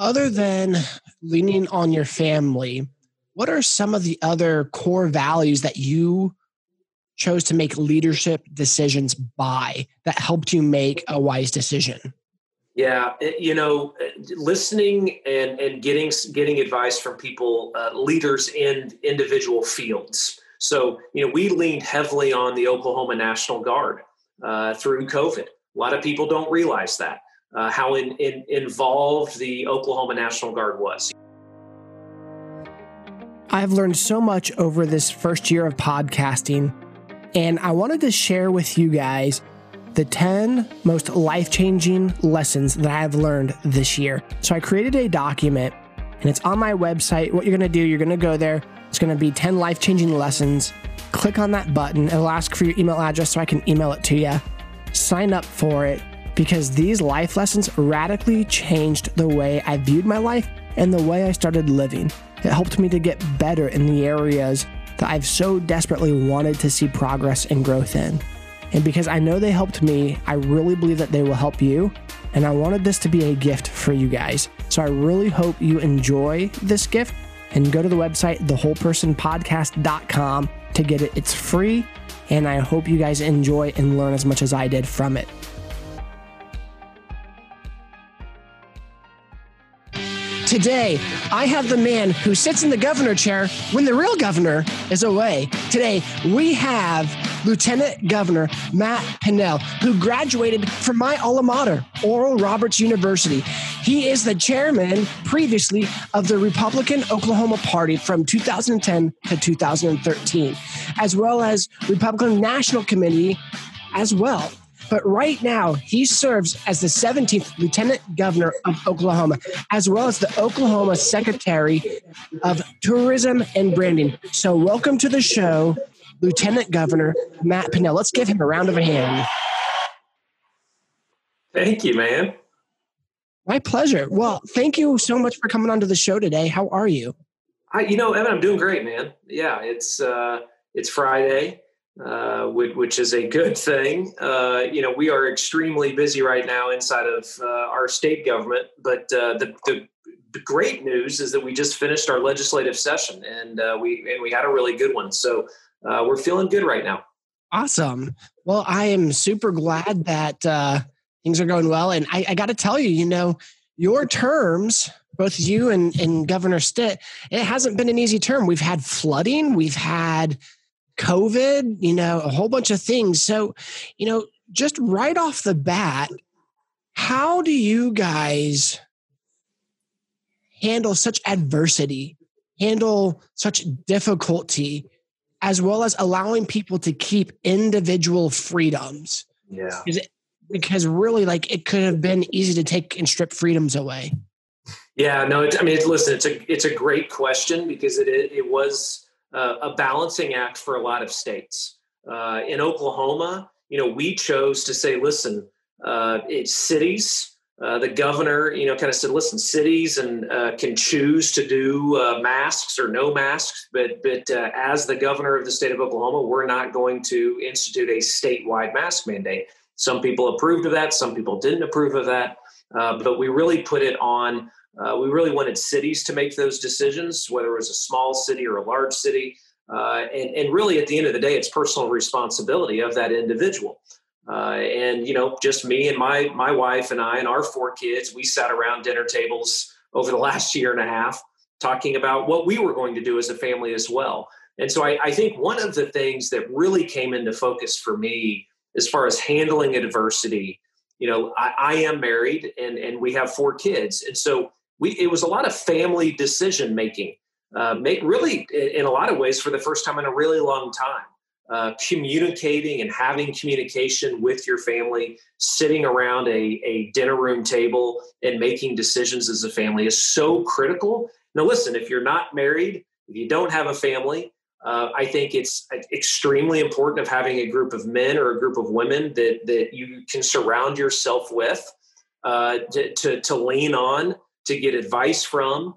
other than leaning on your family, what are some of the other core values that you chose to make leadership decisions by that helped you make a wise decision? Yeah, eh, you know, eh, listening and and getting getting advice from people, uh, leaders in individual fields. So, you know, we leaned heavily on the Oklahoma National Guard uh, through COVID. A lot of people don't realize that uh, how in, in, involved the Oklahoma National Guard was. I've learned so much over this first year of podcasting, and I wanted to share with you guys the 10 most life changing lessons that I have learned this year. So I created a document, and it's on my website. What you're gonna do, you're gonna go there, it's gonna be 10 life changing lessons. Click on that button, it'll ask for your email address so I can email it to you. Sign up for it because these life lessons radically changed the way I viewed my life and the way I started living. It helped me to get better in the areas that I've so desperately wanted to see progress and growth in. And because I know they helped me, I really believe that they will help you. And I wanted this to be a gift for you guys. So I really hope you enjoy this gift and go to the website, thewholepersonpodcast.com to get it. It's free. And I hope you guys enjoy and learn as much as I did from it. Today, I have the man who sits in the governor chair when the real governor is away. Today, we have Lieutenant Governor Matt Pinnell, who graduated from my alma mater, Oral Roberts University. He is the chairman previously of the Republican Oklahoma Party from 2010 to 2013, as well as Republican National Committee as well. But right now, he serves as the 17th Lieutenant Governor of Oklahoma, as well as the Oklahoma Secretary of Tourism and Branding. So, welcome to the show, Lieutenant Governor Matt Pinnell. Let's give him a round of a hand. Thank you, man. My pleasure. Well, thank you so much for coming onto the show today. How are you? I, you know, Evan, I'm doing great, man. Yeah, it's uh, it's Friday uh, which, is a good thing. Uh, you know, we are extremely busy right now inside of uh, our state government, but uh, the, the, the, great news is that we just finished our legislative session, and uh, we and we had a really good one. So uh, we're feeling good right now. Awesome. Well, I am super glad that things are going well, and I, I got to tell you, you know, your terms both you and, and Governor Stitt, it hasn't been an easy term. We've had flooding, we've had COVID, you know, a whole bunch of things. So, you know, just right off the bat, how do you guys handle such adversity, handle such difficulty, as well as allowing people to keep individual freedoms? Yeah. It, because really, like, it could have been easy to take and strip freedoms away. Yeah, no, it, I mean, listen, it's a it's a great question because it, it was uh, a balancing act for a lot of states. Uh, in Oklahoma, you know, we chose to say, listen, uh, it's cities. Uh, the governor, you know, kind of said, listen, cities and uh, can choose to do masks or no masks, but but as the governor of the state of Oklahoma, we're not going to institute a statewide mask mandate. Some people approved of that, some people didn't approve of that, but we really put it on uh, we really wanted cities to make those decisions, whether it was a small city or a large city. Uh, and, and really, at the end of the day, it's personal responsibility of that individual. Uh, and you know, just me and my my wife and I and our four kids, we sat around dinner tables over the last year and a half talking about what we were going to do as a family as well. And so I, I think one of the things that really came into focus for me as far as handling adversity, you know, I, I am married and and we have four kids, and so we it was a lot of family decision making. Uh, make, really, in a lot of ways, for the first time in a really long time, uh, communicating and having communication with your family, sitting around a, a dinner room table and making decisions as a family is so critical. Now, listen, if you're not married, if you don't have a family, uh, I think it's extremely important of having a group of men or a group of women that that you can surround yourself with uh, to, to, to lean on to get advice from.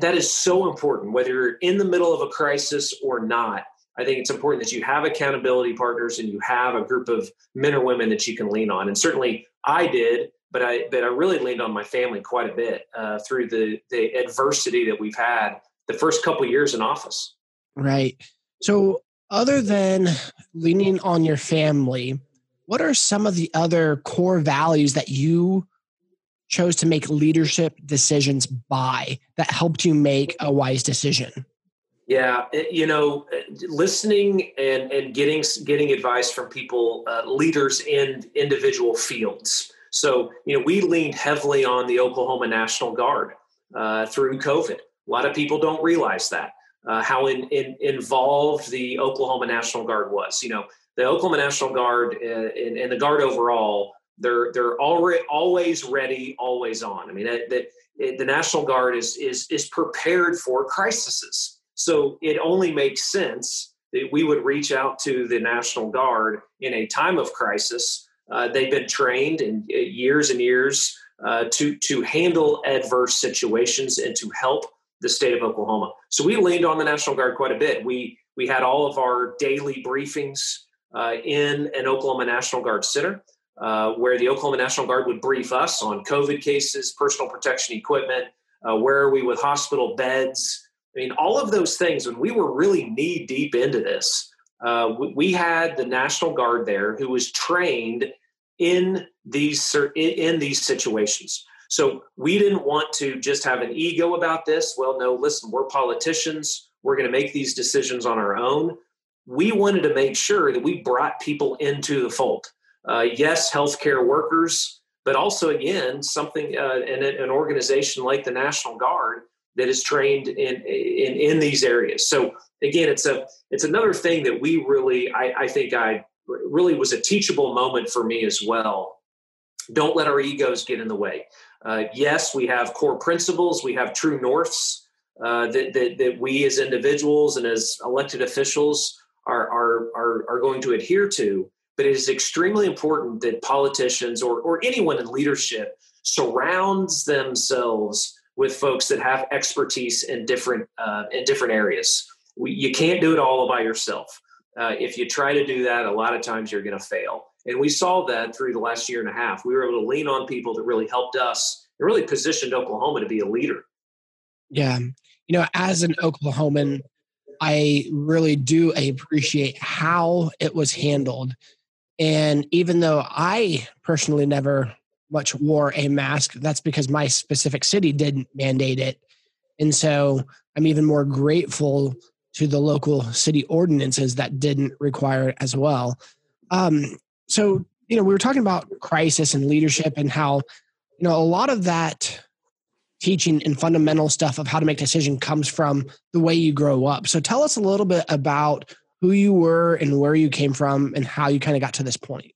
that is so important, whether you're in the middle of a crisis or not. I think it's important that you have accountability partners and you have a group of men or women that you can lean on. And certainly I did but I but I really leaned on my family quite a bit uh, through the the adversity that we've had the first couple years in office. Right. So, other than leaning on your family, what are some of the other core values that you chose to make leadership decisions by that helped you make a wise decision? Yeah, you know, listening and and getting getting advice from people, uh, leaders in individual fields. So, you know, we leaned heavily on the Oklahoma National Guard uh, through COVID. A lot of people don't realize that uh, how in, in, involved the Oklahoma National Guard was. You know, the Oklahoma National Guard uh, and, and the Guard overall, they're they're already always ready, always on. I mean, that, the National Guard is is is prepared for crises so it only makes sense that we would reach out to the National Guard in a time of crisis. Uh, they've been trained in uh, years and years uh, to to handle adverse situations and to help the state of Oklahoma. So we leaned on the National Guard quite a bit. We we had all of our daily briefings uh, in an Oklahoma National Guard center, uh, where the Oklahoma National Guard would brief us on COVID cases, personal protection equipment, uh, where are we with hospital beds. I mean, all of those things, when we were really knee deep into this, uh, we, we, had the National Guard there who was trained in these in these situations. So we didn't want to just have an ego about this. Well, no, listen, we're politicians. We're going to make these decisions on our own. We wanted to make sure that we brought people into the fold. Uh, yes, healthcare workers, but also again something uh, in an organization like the National Guard that is trained in, in in these areas. So again, it's a it's another thing that we really I, I think I really was a teachable moment for me as well. Don't let our egos get in the way. Uh, yes, we have core principles, we have true norths uh, that, that that we as individuals and as elected officials are are are, are going to adhere to. But it is extremely important that politicians or or anyone in leadership surrounds themselves with folks that have expertise in different uh, in different areas. We, you can't do it all by yourself. Uh, if you try to do that, a lot of times you're going to fail. And we saw that through the last year and a half. We were able to lean on people that really helped us and really positioned Oklahoma to be a leader. Yeah. You know, as an Oklahoman, I really do appreciate how it was handled. And even though I personally never much wore a mask. That's because my specific city didn't mandate it. And so I'm even more grateful to the local city ordinances that didn't require it as well. Um, so, you know, we were talking about crisis and leadership and how, you know, a lot of that teaching and fundamental stuff of how to make decision comes from the way you grow up. So tell us a little bit about who you were and where you came from and how you kind of got to this point.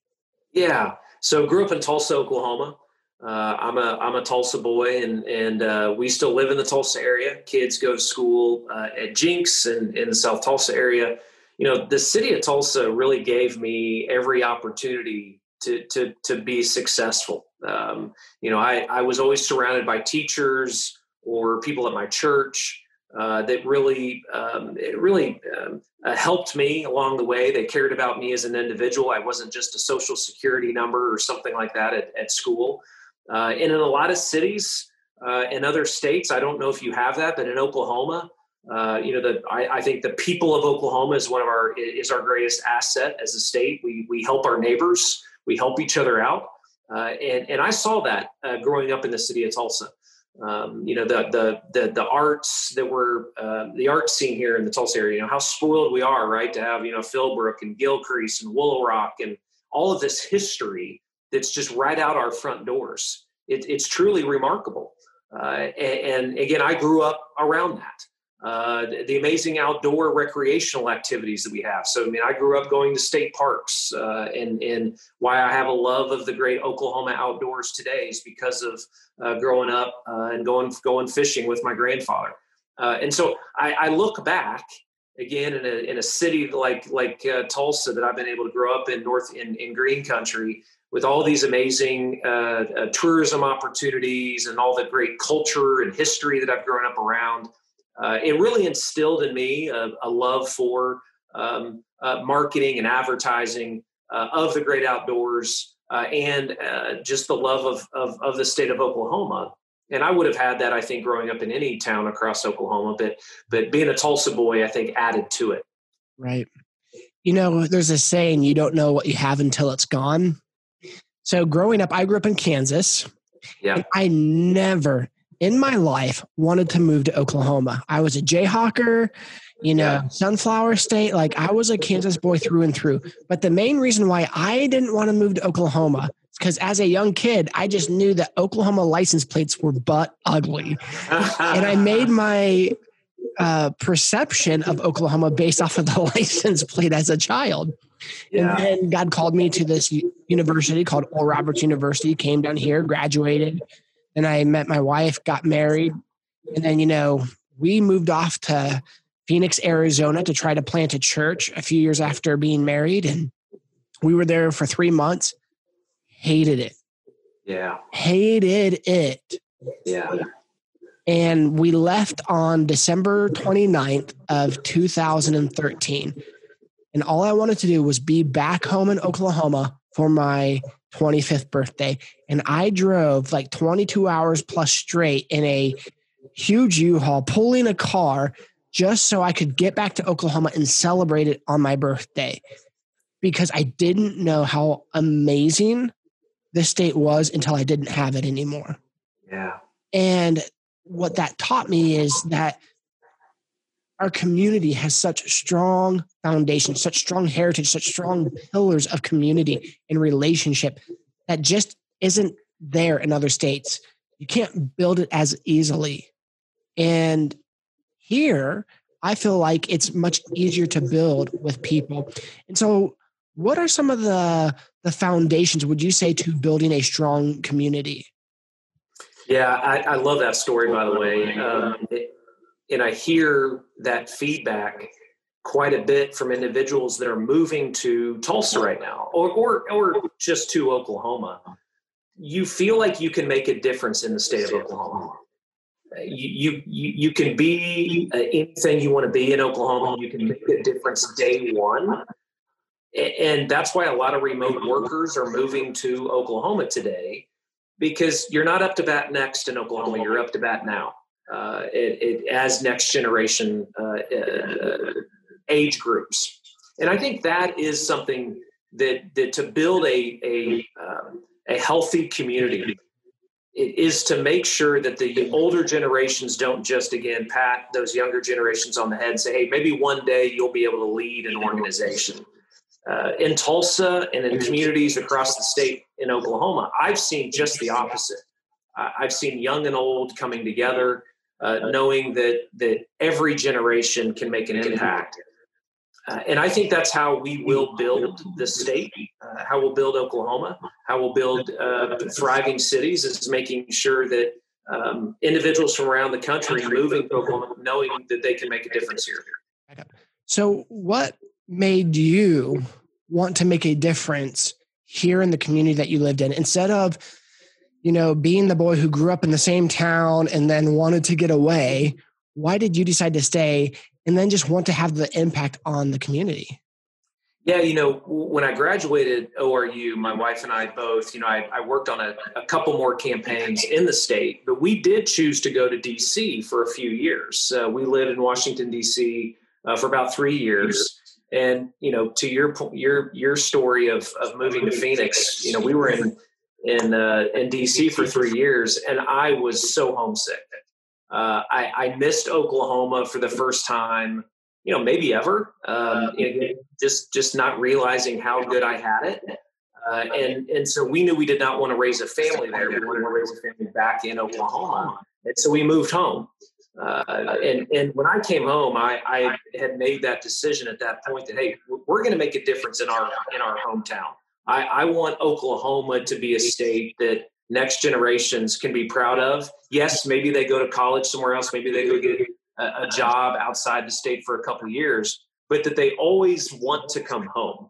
Yeah. So grew up in Tulsa, Oklahoma. Uh, I'm a I'm a Tulsa boy, and and uh, we still live in the Tulsa area. Kids go to school uh, at Jenks and in the South Tulsa area. You know, the city of Tulsa really gave me every opportunity to to to be successful. Um, you know, I I was always surrounded by teachers or people at my church uh, that really um, it really um, uh, helped me along the way. They cared about me as an individual. I wasn't just a social security number or something like that at, at school. Uh, and in a lot of cities uh, in other states, I don't know if you have that, but in Oklahoma, uh, you know, the I, I, think the people of Oklahoma is one of our is our greatest asset as a state. We we help our neighbors, we help each other out, and and I saw that growing up in the city of Tulsa um, you know the the the the arts that were uh, the art scene here in the Tulsa area. You know how spoiled we are, right, to have you know Philbrook and Gilcrease and Woolaroc and all of this history that's just right out our front doors. It, it's truly remarkable. Uh, and, and, again, I grew up around that uh, the amazing outdoor recreational activities that we have. So, I mean, I grew up going to state parks, uh, and and why I have a love of the great Oklahoma outdoors today is because of uh, growing up uh, and going going fishing with my grandfather. Uh, and so, I, I, look back again in a in a city like like uh, Tulsa that I've been able to grow up in North in in Green Country with all these amazing tourism opportunities and all the great culture and history that I've grown up around uh, it really instilled in me a, a love for um, uh, marketing and advertising uh, of the great outdoors uh, and uh, just the love of, of, of the state of Oklahoma. And I would have had that, I think, growing up in any town across Oklahoma, but but being a Tulsa boy, I think, added to it. Right. You know, there's a saying: you don't know what you have until it's gone. So, growing up, I grew up in Kansas. Yeah. I never in my life wanted to move to Oklahoma. I was a Jayhawker you know, yeah. Sunflower State. Like I was a Kansas boy through and through. But the main reason why I didn't want to move to Oklahoma is because as a young kid, I just knew that Oklahoma license plates were butt ugly. and I made my uh, perception of Oklahoma based off of the license plate as a child. Yeah. And then God called me to this university called Oral Roberts University, came down here, graduated. And I met my wife, got married. And then, you know, we moved off to Phoenix, Arizona to try to plant a church a few years after being married. And we were there for three months. Hated it. Yeah. Hated it. Yeah. And we left on December 29th of 2013. And all I wanted to do was be back home in Oklahoma for my 25th birthday. And I drove like 22 hours plus straight in a huge U-Haul, pulling a car just so I could get back to Oklahoma and celebrate it on my birthday because I didn't know how amazing this state was until I didn't have it anymore. Yeah. And what that taught me is that our community has such strong foundation, such strong heritage, such strong pillars of community and relationship that just isn't there in other states. You can't build it as easily. And here, I feel like it's much easier to build with people. And so, what are some of the the foundations would you say to building a strong community? Yeah, I, I love that story. By the way, um, it, and I hear that feedback quite a bit from individuals that are moving to Tulsa right now, or or or just to Oklahoma. You feel like you can make a difference in the state of Oklahoma you, you you can be uh, anything you want to be in Oklahoma. You can make a difference day one, and that's why a lot of remote workers are moving to Oklahoma today, because you're not up to bat next in Oklahoma. You're up to bat now. Uh, it, it, as next generation uh, uh, age groups, and I think that is something that that to build a a um, a healthy community it is to make sure that the older generations don't just again pat those younger generations on the head and say hey maybe one day you'll be able to lead an organization. Uh, in tulsa and in communities across the state in oklahoma i've seen just the opposite. I've seen young and old coming together uh, knowing that that every generation can make an impact uh, and I think that's how we will build the state, uh, how we'll build Oklahoma, how we'll build uh, thriving cities is making sure that um, individuals from around the country moving to Oklahoma knowing that they can make a difference here. So, what made you want to make a difference here in the community that you lived in instead of, you know, being the boy who grew up in the same town and then wanted to get away? Why did you decide to stay and then just want to have the impact on the community? Yeah, you know, when I graduated ORU, my wife and I both, you know, I, I worked on a, a, couple more campaigns in the state, but we did choose to go to DC for a few years. Uh, we lived in Washington D.C. Uh, for about three years, and you know, to your your your story of of moving to Phoenix, you know, we were in in uh, in DC for three years, and I was so homesick. Uh, I, I, missed Oklahoma for the first time, you know, maybe ever. Um, just just not realizing how good I had it, uh, and and so we knew we did not want to raise a family there. We wanted to raise a family back in Oklahoma, and so we moved home. Uh, and and when I came home, I, I had made that decision at that point that hey, we're going to make a difference in our in our hometown. I, I want Oklahoma to be a state that next generations can be proud of. Yes, maybe they go to college somewhere else, maybe they go get a, a job outside the state for a couple years, but that they always want to come home.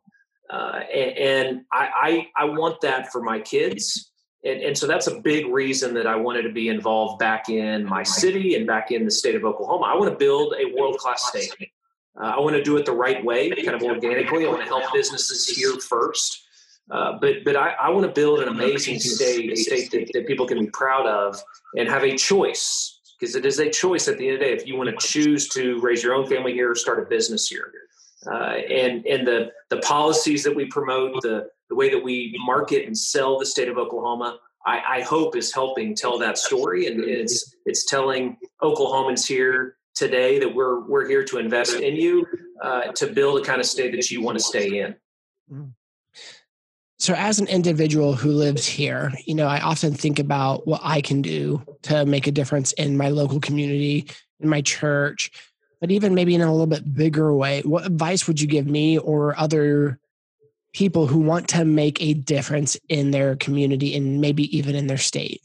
Uh, and, and I, I, I want that for my kids. And, and, so that's a big reason that I wanted to be involved back in my city and back in the state of Oklahoma. I want to build a world class state. Uh, I want to do it the right way, kind of organically. I want to help businesses here first. Uh, but but I, I want to build an amazing state, a state that, that people can be proud of and have a choice because it is a choice at the end of the day if you want to choose to raise your own family here or start a business here. Uh, and and the the policies that we promote, the the way that we market and sell the state of Oklahoma, I, I hope is helping tell that story, and it's it's telling Oklahomans here today that we're we're here to invest in you uh, to build a kind of state that you want to stay in. So, as an individual who lives here, you know, I often think about what I can do to make a difference in my local community, in my church, but even maybe in a little bit bigger way. What advice would you give me or other people who want to make a difference in their community and maybe even in their state?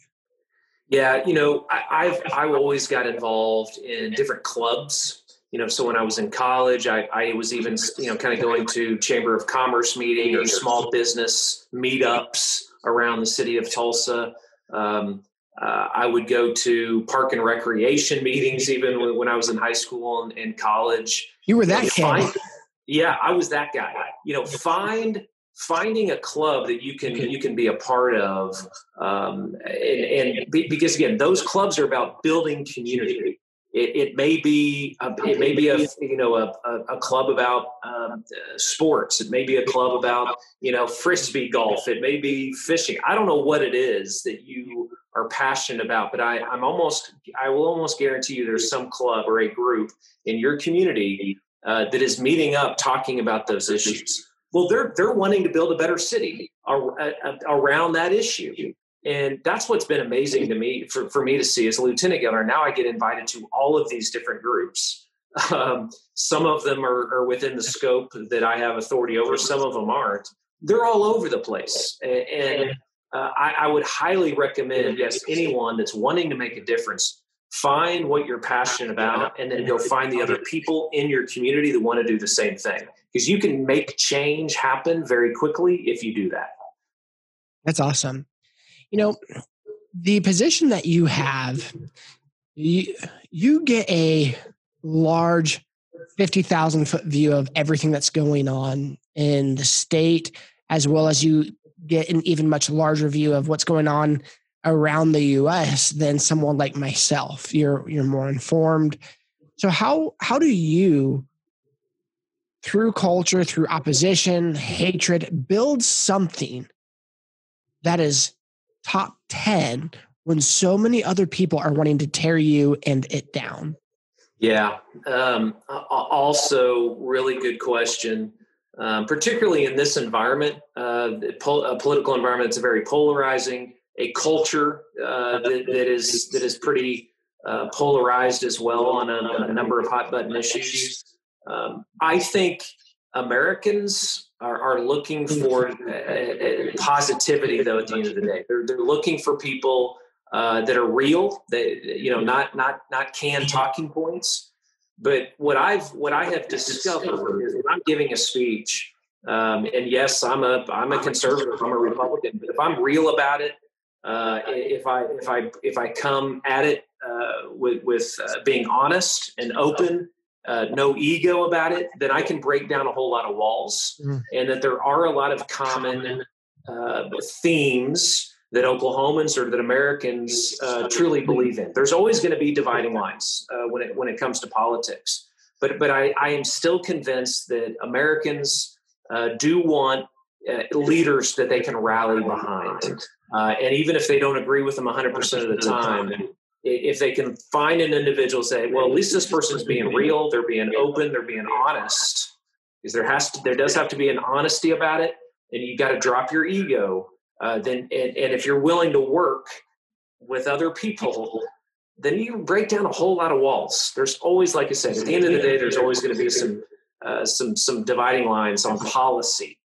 Yeah, you know, I, have I've always got involved in different clubs. You know, so when I was in college, I, I was even you know kind of going to Chamber of Commerce meetings or small business meetups around the city of Tulsa. Um, uh, I would go to park and recreation meetings even when I was in high school and, and college. You were that kid. Yeah, I was that guy. You know, find finding a club that you can you can be a part of, um, and, and be, because again, those clubs are about building community. It, it may be a, it may be a you know a, a, a club about um, sports. It may be a club about you know frisbee golf. It may be fishing. I don't know what it is that you are passionate about, but I, I'm almost I will almost guarantee you there's some club or a group in your community uh, that is meeting up talking about those issues. Well, they're they're wanting to build a better city around that issue, and that's what's been amazing to me for, for me to see as a lieutenant governor. Now I get invited to all of these different groups. Um, some of them are, are, within the scope that I have authority over. Some of them aren't. They're all over the place, and, and uh, I, I would highly recommend yes anyone that's wanting to make a difference find what you're passionate about and then go find the other people in your community that want to do the same thing because you can make change happen very quickly if you do that that's awesome you know the position that you have you, you get a large 50,000 foot view of everything that's going on in the state as well as you get an even much larger view of what's going on around the US than someone like myself. You're you're more informed. So how how do you through culture, through opposition, hatred, build something that is top 10 when so many other people are wanting to tear you and it down? Yeah. Um, also, really good question. Um, particularly in this environment, uh, a political environment that's very polarizing a culture uh, that, that is that is pretty uh, polarized as well on a, a, number of hot button issues. Um, I think Americans are, are looking for a, a positivity, though. At the end of the day, they're they're looking for people uh, that are real. That you know, not not not canned talking points. But what I've what I have discovered is when I'm giving a speech, um, and yes, I'm a I'm a conservative, I'm a Republican, but if I'm real about it, uh, if I if I if I come at it uh, with with uh, being honest and open, uh, no ego about it, then I can break down a whole lot of walls, mm. and that there are a lot of common uh, themes that Oklahomans or that Americans uh, truly believe in. There's always going to be dividing lines when it when it comes to politics, but but I, I am still convinced that Americans do want leaders that they can rally behind. Uh, and even if they don't agree with them 100% of the time, if they can find an individual say, well, at least this person's being real, they're being open, they're being honest, because there has to, there does have to be an honesty about it, and you got to drop your ego. Uh, then, and, and if you're willing to work with other people, then you break down a whole lot of walls. There's always, like I said, at the end of the day, there's always going to be some uh, some some dividing lines on policy.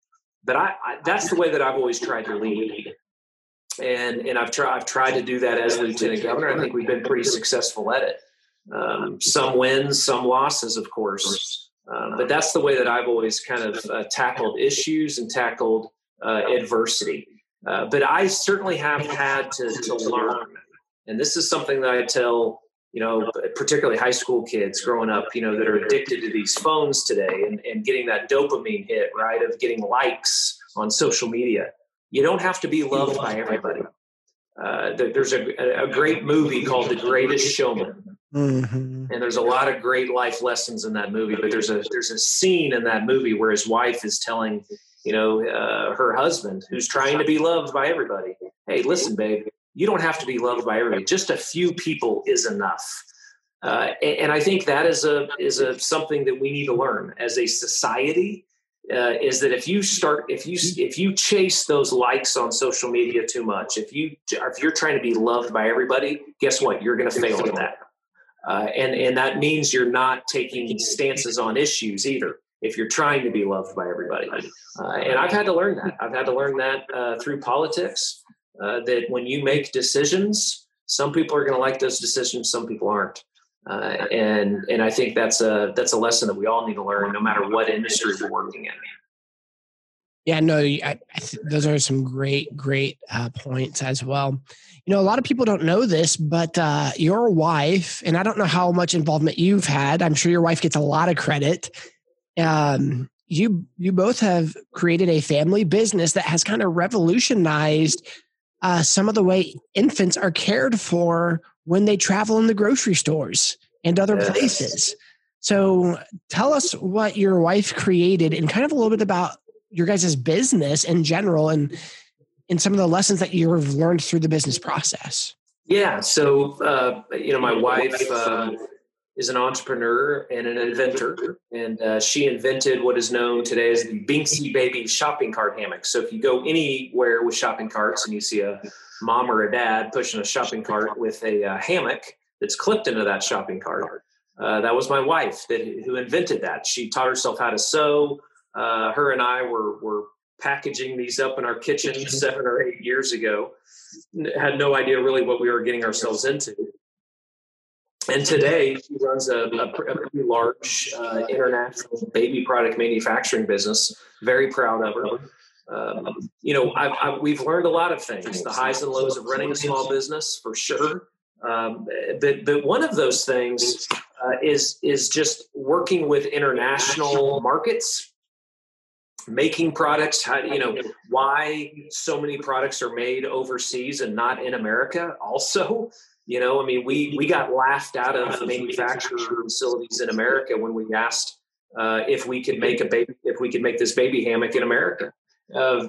But I, I, that's the way that I've always tried to lead and and I've tried I've tried to do that as lieutenant governor. I think we've been pretty successful at it. Um, some wins, some losses, of course, um, but that's the way that I've always kind of uh, tackled issues and tackled uh, adversity. Uh, but I certainly have had to, to learn, and this is something that I tell you know particularly high school kids growing up you know that are addicted to these phones today and, and getting that dopamine hit right of getting likes on social media. You don't have to be loved by everybody. Uh, there's a, a great movie called The Greatest Showman, mm-hmm. and there's a lot of great life lessons in that movie. But there's a there's a scene in that movie where his wife is telling you know uh, her husband, who's trying to be loved by everybody, "Hey, listen, babe, you don't have to be loved by everybody. Just a few people is enough." Uh, and, and, I think that is a is a something that we need to learn as a society. Uh, is that if you start if you if you chase those likes on social media too much, if you if you're trying to be loved by everybody, guess what? You're going to fail at that. Uh, and and that means you're not taking stances on issues either. If you're trying to be loved by everybody, uh, and I've had to learn that. I've had to learn that uh, through politics. Uh, that when you make decisions, some people are going to like those decisions, some people aren't. Uh, and and I think that's a that's a lesson that we all need to learn, no matter what industry we're working in. Yeah, no, I, I th- those are some great, great uh, points as well. You know, a lot of people don't know this, but uh, your wife, and I don't know how much involvement you've had. I'm sure your wife gets a lot of credit. Um, you you both have created a family business that has kind of revolutionized uh, some of the way infants are cared for when they travel in the grocery stores and other yes. places. So tell us what your wife created and kind of a little bit about your guys' business in general and and some of the lessons that you've learned through the business process. Yeah. So, uh, you know, my wife uh, is an entrepreneur and an inventor, and uh, she invented what is known today as the Binxy Baby shopping cart hammock. So, if you go anywhere with shopping carts and you see a mom or a dad pushing a shopping cart with a uh, hammock that's clipped into that shopping cart. Uh, that was my wife that who invented that. She taught herself how to sew. Uh, her and I were were packaging these up in our kitchen seven or eight years ago. Had no idea really what we were getting ourselves into. And today she runs a, a, a pretty large uh, international baby product manufacturing business. Very proud of her. Um, you know, I've, I've, we've learned a lot of things, the highs and lows of running a small business for sure. Um, but, but one of those things uh, is is just working with international markets, making products. How you know why so many products are made overseas and not in America? Also, you know, I mean, we we got laughed out of manufacturing facilities in America when we asked uh, if we could make a baby, if we could make this baby hammock in America uh,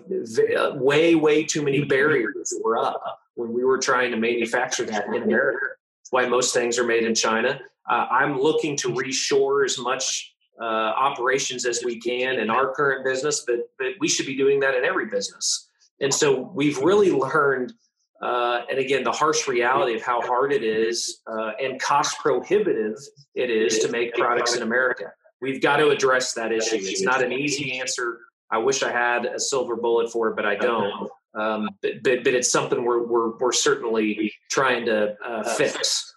way, way too many barriers were up when we were trying to manufacture that in America. That's why most things are made in China. Uh, I'm looking to reshore as much uh, operations as we can in our current business, but but we should be doing that in every business. And so we've really learned, uh, and again, the harsh reality of how hard it is uh, and cost prohibitive it is to make products in America. We've got to address that issue. It's not an easy answer I wish I had a silver bullet for it, but I don't. Um, but, but, but it's something we're we're, we're certainly trying to uh, fix.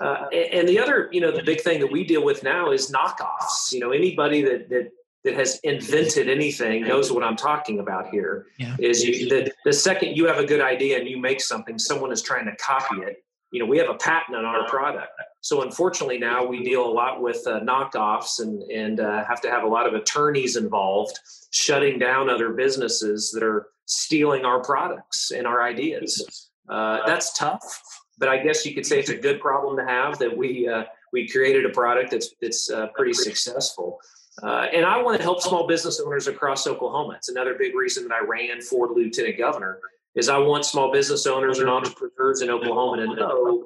Uh, and the other, you know, the big thing that we deal with now is knockoffs. You know, anybody that that that has invented anything knows what I'm talking about here. Yeah. Is you the, the second you have a good idea and you make something, someone is trying to copy it. You know, we have a patent on our product. So unfortunately, now we deal a lot with uh, knockoffs and and uh, have to have a lot of attorneys involved, shutting down other businesses that are stealing our products and our ideas. Uh, that's tough, but I guess you could say it's a good problem to have that we uh, we created a product that's that's uh, pretty successful. Uh, and I want to help small business owners across Oklahoma. It's another big reason that I ran for lieutenant governor is I want small business owners and entrepreneurs in Oklahoma to know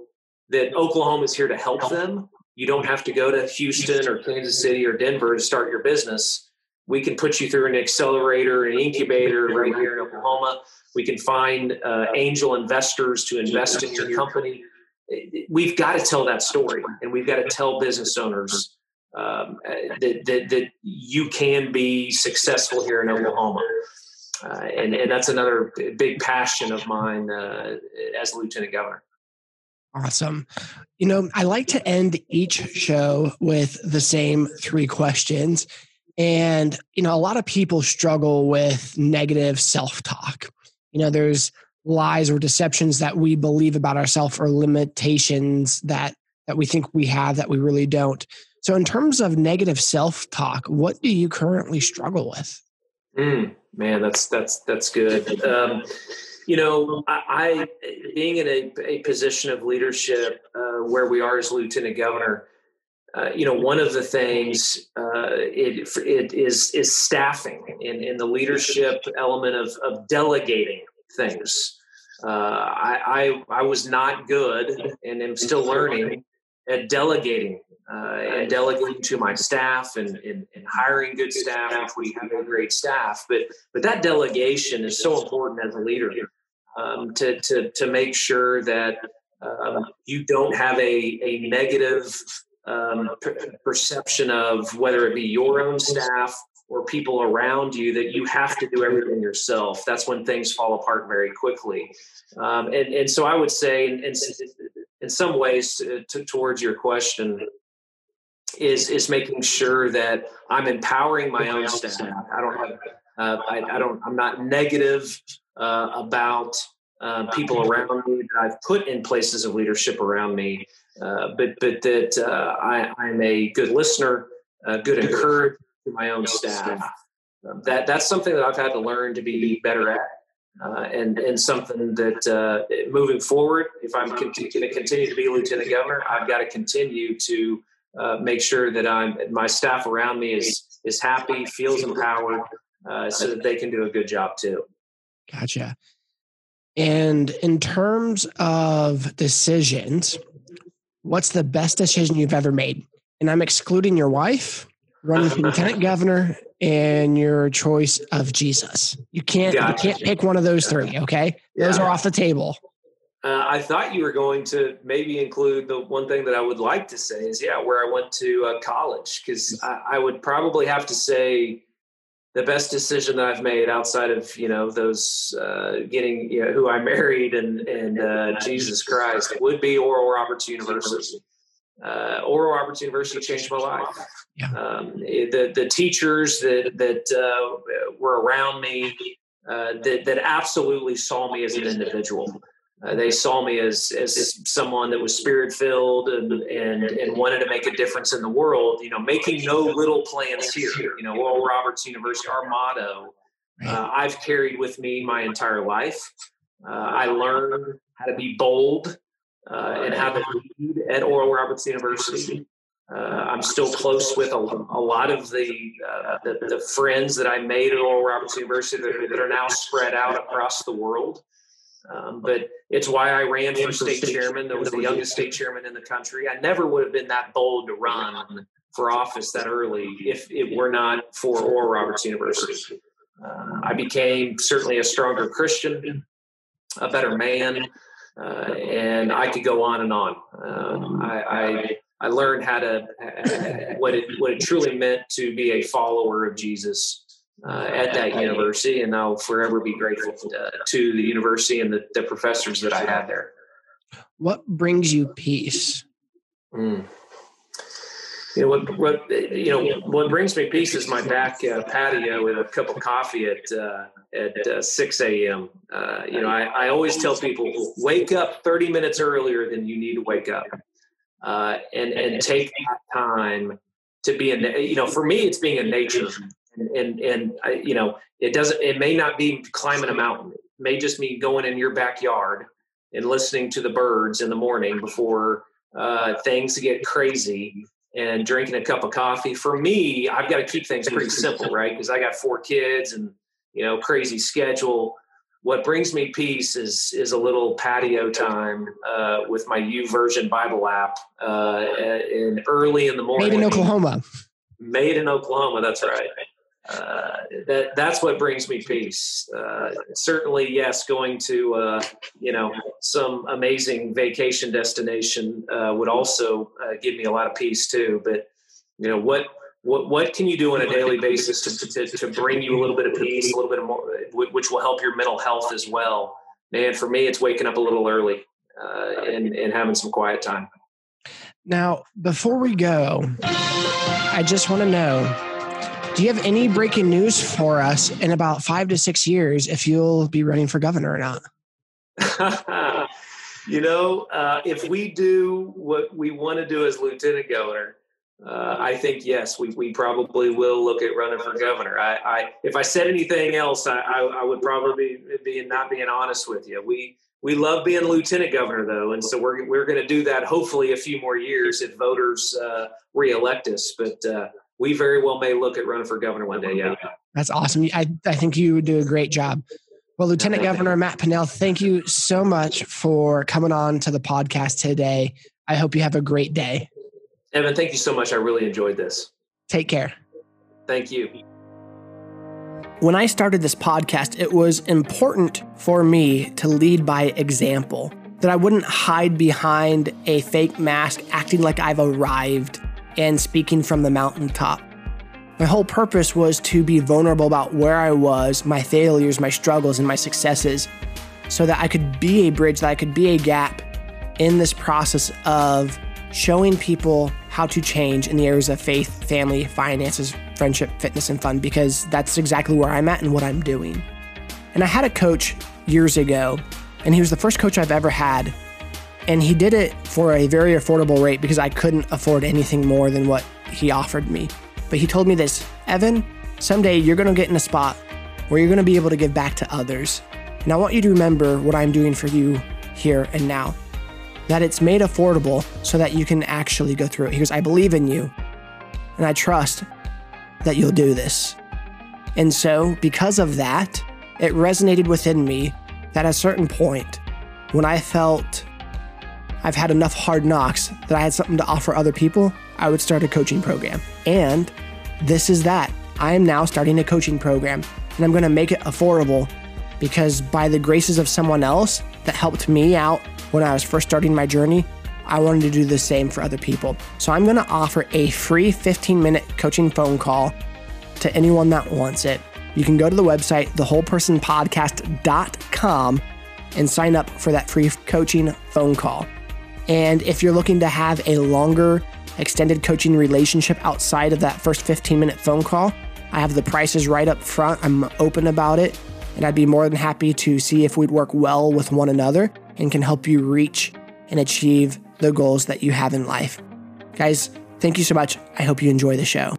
that Oklahoma is here to help them. You don't have to go to Houston or Kansas City or Denver to start your business. We can put you through an accelerator, an incubator right here in Oklahoma. We can find uh, angel investors to invest in your company. We've got to tell that story, and we've got to tell business owners um, that, that, that you can be successful here in Oklahoma. Uh, and, and that's another big passion of mine uh, as lieutenant governor. Awesome. You know, I like to end each show with the same three questions. And, you know, a lot of people struggle with negative self talk. You know, there's lies or deceptions that we believe about ourselves or limitations that that we think we have that we really don't. So in terms of negative self talk, what do you currently struggle with? Mm, man, that's that's that's good. Um, you know, I, I, being in a, a position of leadership uh, where we are as lieutenant governor, uh, you know, one of the things uh, it, it is is staffing in, in the leadership element of, of delegating things. Uh, I, I, I was not good, and am still learning at delegating uh, and delegating to my staff and, and, and, hiring good staff, which we have a great staff. But but that delegation is so important as a leader um, to, to to make sure that um, you don't have a a negative um, perception of whether it be your own staff or people around you that you have to do everything yourself. That's when things fall apart very quickly. Um, and, and so I would say, in, in, in some ways, to, to, towards your question, is is making sure that I'm empowering my own staff. I don't have, uh, I, I, don't, I'm not negative uh, about uh, people around me that I've put in places of leadership around me uh, but but that uh, I, I'm a good listener, a good encourager to my own staff. That that's something that I've had to learn to be better at, uh, and and something that uh, moving forward, if I'm going to continue to be lieutenant governor, I've got to continue to uh, make sure that I'm my staff around me is is happy, feels empowered, so that they can do a good job too. Gotcha. And in terms of decisions, what's the best decision you've ever made? And I'm excluding your wife, running for lieutenant governor, and your choice of Jesus. You can't gotcha. you can't pick one of those three. Okay, yeah. those are off the table. Uh, I thought you were going to maybe include the one thing that I would like to say is yeah, where I went to uh, college because I, I, would probably have to say the best decision that I've made outside of you know those uh, getting you know, who I married and and uh, Jesus Christ would be Oral Roberts University. Uh, Oral Roberts University changed my life. Yeah. Um, the the teachers that that uh, were around me uh, that that absolutely saw me as an individual. Uh, they saw me as as someone that was spirit filled and, and and wanted to make a difference in the world. You know, making no little plans here. You know, Oral Roberts University, our motto, uh, I've carried with me my entire life. Uh, I learned how to be bold uh, and how to lead at Oral Roberts University. Uh, I'm still close with a, a lot of the, uh, the, the friends that I made at Oral Roberts University that, that are now spread out across the world. Um, but it's why I ran for state chairman. There was the youngest state chairman in the country. I never would have been that bold to run for office that early if it were not for Oral Roberts University. Uh, I became certainly a stronger Christian, a better man, uh, and I could go on and on. Um, I, I, I learned how to what it what it truly meant to be a follower of Jesus uh, at that university, and I'll forever be grateful to, to the university and the, the, professors that I had there. What brings you peace? Mm. You know what, what? You know what brings me peace is my back uh, patio with a cup of coffee at uh, at uh, six a.m. Uh, you know, I, I always tell people wake up thirty minutes earlier than you need to wake up, uh, and and take that time to be in. You know, for me, it's being in nature and and, I, you know it doesn't it may not be climbing a mountain it may just be going in your backyard and listening to the birds in the morning before uh, things get crazy and drinking a cup of coffee for me i've got to keep things pretty simple right because i got four kids and you know crazy schedule what brings me peace is is a little patio time uh, with my YouVersion Bible app uh, in early in the morning. Made in Oklahoma. Made in Oklahoma. That's right uh, that that's what brings me peace. Uh, certainly, yes, going to uh, you know some amazing vacation destination uh, would also uh, give me a lot of peace too. But you know what what what can you do on a daily basis to, to, to bring you a little bit of peace, a little bit of more, which will help your mental health as well. Man, for me, it's waking up a little early and and having some quiet time. Now, before we go, I just want to know do you have any breaking news for us in about five to six years if you'll be running for governor or not? you know, uh, if we do what we want to do as lieutenant governor, uh, I think yes, we, we probably will look at running for governor. I, I if I said anything else, I, I, I would probably be not being honest with you. We we love being lieutenant governor though, and so we're we're going to do that hopefully a few more years if voters uh, reelect us. But uh, we very well may look at running for governor one day. Yeah, that's awesome. I I think you would do a great job. Well, Lieutenant Governor Matt Pinnell, thank you so much for coming on to the podcast today. I hope you have a great day. Evan, thank you so much. I really enjoyed this. Take care. Thank you. When I started this podcast, it was important for me to lead by example, that I wouldn't hide behind a fake mask, acting like I've arrived and speaking from the mountaintop. My whole purpose was to be vulnerable about where I was, my failures, my struggles, and my successes, so that I could be a bridge, that I could be a gap in this process of showing people how to change in the areas of faith, family, finances, friendship, fitness, and fun, because that's exactly where I'm at and what I'm doing. And I had a coach years ago, and he was the first coach I've ever had. And he did it for a very affordable rate because I couldn't afford anything more than what he offered me. But he told me this Evan, someday you're going to get in a spot where you're going to be able to give back to others. And I want you to remember what I'm doing for you here and now. That it's made affordable so that you can actually go through it. He goes, I believe in you and I trust that you'll do this. And so, because of that, it resonated within me that at a certain point, when I felt I've had enough hard knocks that I had something to offer other people, I would start a coaching program. And this is that. I am now starting a coaching program and I'm going to make it affordable because by the graces of someone else that helped me out when I was first starting my journey, I wanted to do the same for other people. So I'm going to offer a free 15 minute coaching phone call to anyone that wants it. You can go to the website, thewholepersonpodcast.com, and sign up for that free coaching phone call. And if you're looking to have a longer extended coaching relationship outside of that first 15 minute phone call. I have the prices right up front. I'm open about it. And I'd be more than happy to see if we'd work well with one another and can help you reach and achieve the goals that you have in life. Guys, thank you so much. I hope you enjoy the show.